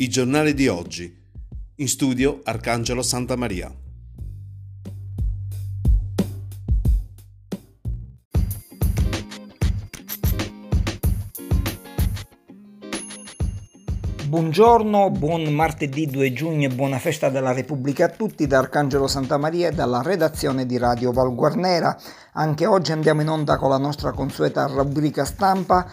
I giornali di oggi. In studio Arcangelo Santa Maria. Buongiorno, buon martedì 2 giugno e buona festa della Repubblica a tutti da Arcangelo Santa Maria e dalla redazione di Radio Val Guarnera. Anche oggi andiamo in onda con la nostra consueta rubrica stampa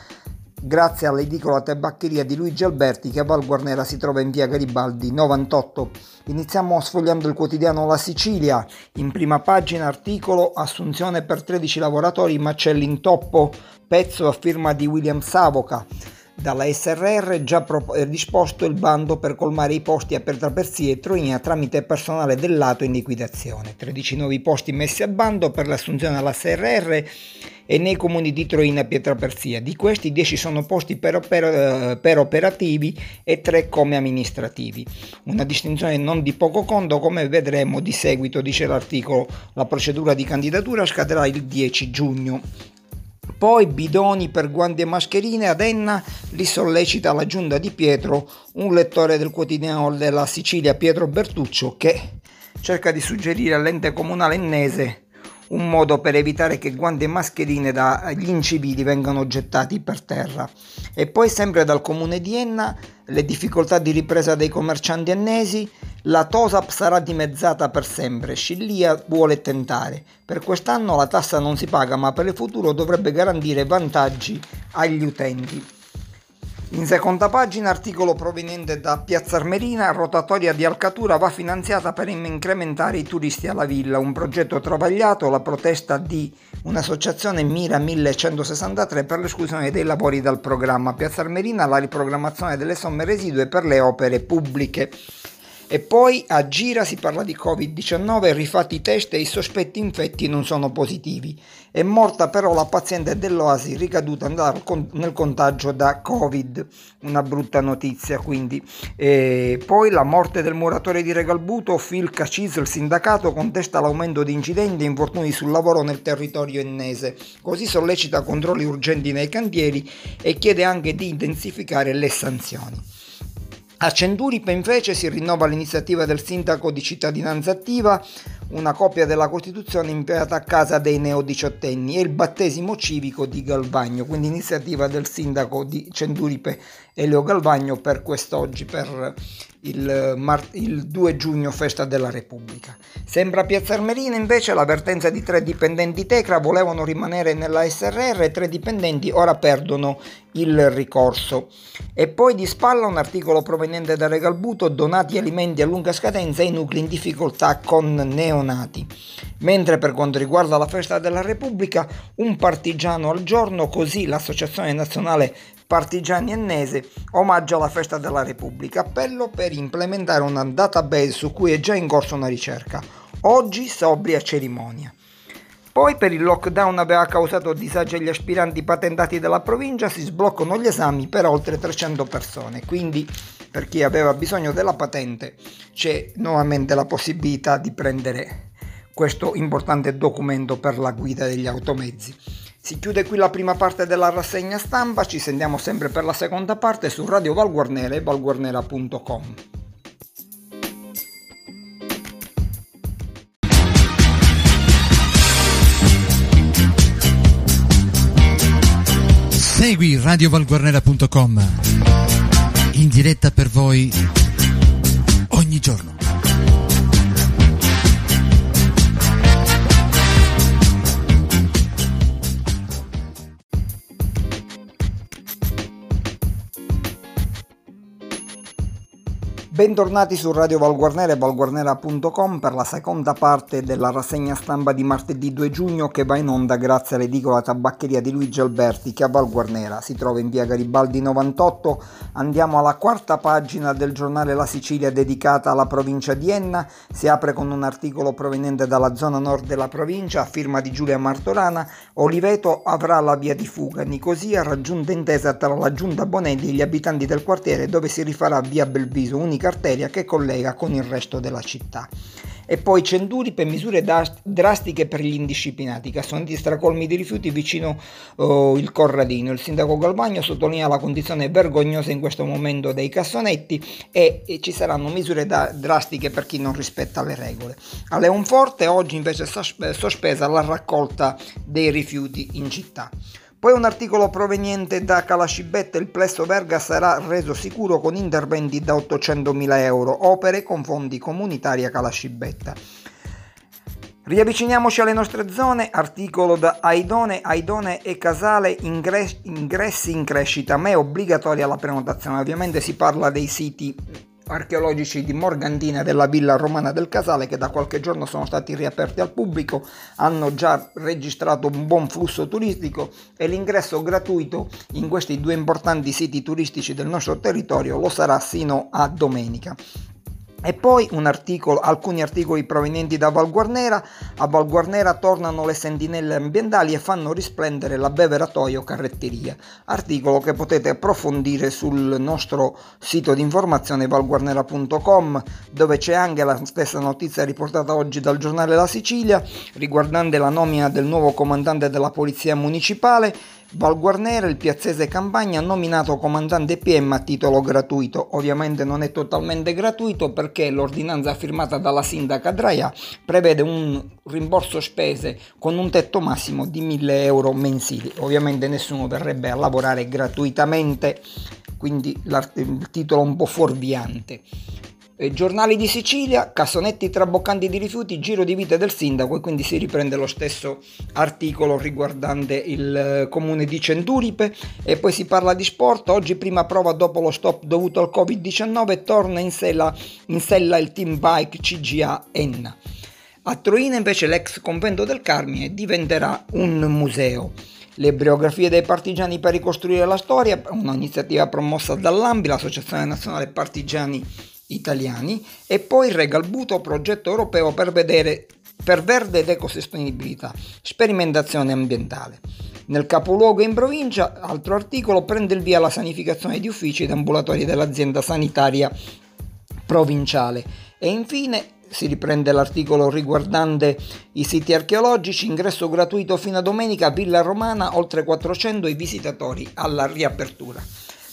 grazie all'edicola tabaccheria di Luigi Alberti che a Val Guarnera si trova in via Garibaldi 98. Iniziamo sfogliando il quotidiano La Sicilia, in prima pagina articolo Assunzione per 13 lavoratori macelli in toppo, pezzo a firma di William Savoca. Dalla SRR già pro- disposto il bando per colmare i posti a Pietraperzia e Troina tramite personale del lato in liquidazione. 13 nuovi posti messi a bando per l'assunzione alla SRR e nei comuni di Troina e Pietraperzia. Di questi 10 sono posti per, oper- per, operativi e 3 come amministrativi. Una distinzione non di poco conto come vedremo di seguito, dice l'articolo. La procedura di candidatura scadrà il 10 giugno. Poi bidoni per guanti e mascherine ad Enna li sollecita la giunta di Pietro, un lettore del quotidiano della Sicilia Pietro Bertuccio che cerca di suggerire all'ente comunale ennese un modo per evitare che guanti e mascherine dagli incivili vengano gettati per terra. E poi sempre dal comune di Enna le difficoltà di ripresa dei commercianti ennesi, la TOSAP sarà dimezzata per sempre, Scillia vuole tentare. Per quest'anno la tassa non si paga ma per il futuro dovrebbe garantire vantaggi agli utenti. In seconda pagina, articolo proveniente da Piazza Armerina, rotatoria di Alcatura va finanziata per incrementare i turisti alla villa, un progetto travagliato, la protesta di un'associazione Mira 1163 per l'esclusione dei lavori dal programma. Piazza Armerina, la riprogrammazione delle somme residue per le opere pubbliche. E poi a Gira si parla di Covid-19, rifatti i test e i sospetti infetti non sono positivi. È morta però la paziente dell'Oasi ricaduta nel contagio da Covid, una brutta notizia quindi. E poi la morte del muratore di Regalbuto, Phil Cacis, il sindacato, contesta l'aumento di incidenti e infortuni sul lavoro nel territorio ennese, così sollecita controlli urgenti nei cantieri e chiede anche di intensificare le sanzioni. A Cenduripe invece si rinnova l'iniziativa del sindaco di cittadinanza attiva, una copia della Costituzione inviata a casa dei neodiciottenni e il battesimo civico di Galvagno, quindi iniziativa del sindaco di Cenduripe Elio Galvagno per quest'oggi, per il, mar- il 2 giugno, festa della Repubblica. Sembra a Piazza Armerina invece l'avvertenza di tre dipendenti Tecra volevano rimanere nella SRR e tre dipendenti ora perdono il ricorso. E poi di spalla un articolo proveniente da Regalbuto, donati alimenti a lunga scadenza ai nuclei in difficoltà con neonati. Mentre per quanto riguarda la festa della Repubblica, un partigiano al giorno, così l'Associazione Nazionale Partigiani Ennese, omaggio alla festa della Repubblica, appello per implementare una database su cui è già in corso una ricerca. Oggi sobria cerimonia. Poi per il lockdown aveva causato disagi agli aspiranti patentati della provincia, si sbloccano gli esami per oltre 300 persone, quindi per chi aveva bisogno della patente c'è nuovamente la possibilità di prendere questo importante documento per la guida degli automezzi. Si chiude qui la prima parte della rassegna stampa, ci sentiamo sempre per la seconda parte su Radio Valguarnera e valguarnera.com. Segui radiovalguarnera.com in diretta per voi ogni giorno. Bentornati su Radio Valguarnera e valguarnera.com per la seconda parte della rassegna stampa di martedì 2 giugno che va in onda grazie all'edicola tabaccheria di Luigi Alberti che a Valguarnera si trova in via Garibaldi 98. Andiamo alla quarta pagina del giornale La Sicilia dedicata alla provincia di Enna. Si apre con un articolo proveniente dalla zona nord della provincia a firma di Giulia Martorana. Oliveto avrà la via di fuga. Nicosia raggiunta intesa tra la giunta Bonelli e gli abitanti del quartiere dove si rifarà via Belviso, unica arteria che collega con il resto della città. E poi Cenduri per misure drastiche per gli indisciplinati, cassonetti stracolmi di rifiuti vicino uh, il Corradino. Il sindaco Galvagno sottolinea la condizione vergognosa in questo momento dei cassonetti e, e ci saranno misure da, drastiche per chi non rispetta le regole. A Leonforte oggi invece è sospesa la raccolta dei rifiuti in città. Poi un articolo proveniente da Calascibetta, il plesso Verga sarà reso sicuro con interventi da 800.000 euro, opere con fondi comunitari a Calascibetta. Riavviciniamoci alle nostre zone, articolo da Aidone, Aidone e Casale, ingressi in crescita, ma è obbligatoria la prenotazione, ovviamente si parla dei siti archeologici di Morgantina della villa romana del Casale che da qualche giorno sono stati riaperti al pubblico, hanno già registrato un buon flusso turistico e l'ingresso gratuito in questi due importanti siti turistici del nostro territorio lo sarà sino a domenica. E poi articolo, alcuni articoli provenienti da Val Guarnera. A Val Guarnera tornano le sentinelle ambientali e fanno risplendere la beveratoio carretteria. Articolo che potete approfondire sul nostro sito di informazione valguarnera.com dove c'è anche la stessa notizia riportata oggi dal giornale La Sicilia riguardante la nomina del nuovo comandante della polizia municipale Val Guarnera, il piazzese Campagna, nominato comandante PM a titolo gratuito. Ovviamente non è totalmente gratuito perché l'ordinanza firmata dalla sindaca Draia prevede un rimborso spese con un tetto massimo di 1000 euro mensili. Ovviamente nessuno verrebbe a lavorare gratuitamente, quindi il titolo è un po' fuorviante. Giornali di Sicilia, cassonetti traboccanti di rifiuti, giro di vita del sindaco e quindi si riprende lo stesso articolo riguardante il eh, comune di Centuripe e poi si parla di sport, oggi prima prova dopo lo stop dovuto al Covid-19 torna in sella, in sella il team bike CGA Enna. A Troina invece l'ex convento del Carmine diventerà un museo. Le biografie dei partigiani per ricostruire la storia, un'iniziativa promossa dall'AMBI, l'Associazione Nazionale Partigiani italiani e poi Regalbuto progetto europeo per, vedere, per verde ed ecosostenibilità, sperimentazione ambientale. Nel capoluogo in provincia, altro articolo, prende il via la sanificazione di uffici ed ambulatori dell'azienda sanitaria provinciale. E infine si riprende l'articolo riguardante i siti archeologici, ingresso gratuito fino a domenica, Villa Romana, oltre 400 i visitatori alla riapertura.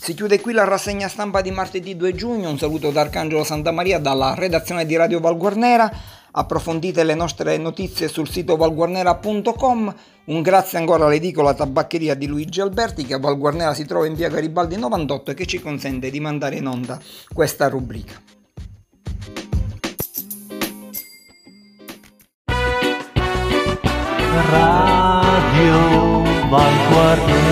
Si chiude qui la rassegna stampa di martedì 2 giugno. Un saluto da Arcangelo Santa Maria dalla redazione di Radio Valguarnera. Approfondite le nostre notizie sul sito valguarnera.com. Un grazie ancora all'edicola tabaccheria di Luigi Alberti che a Valguarnera si trova in via Garibaldi 98 e che ci consente di mandare in onda questa rubrica. Radio Valguarnera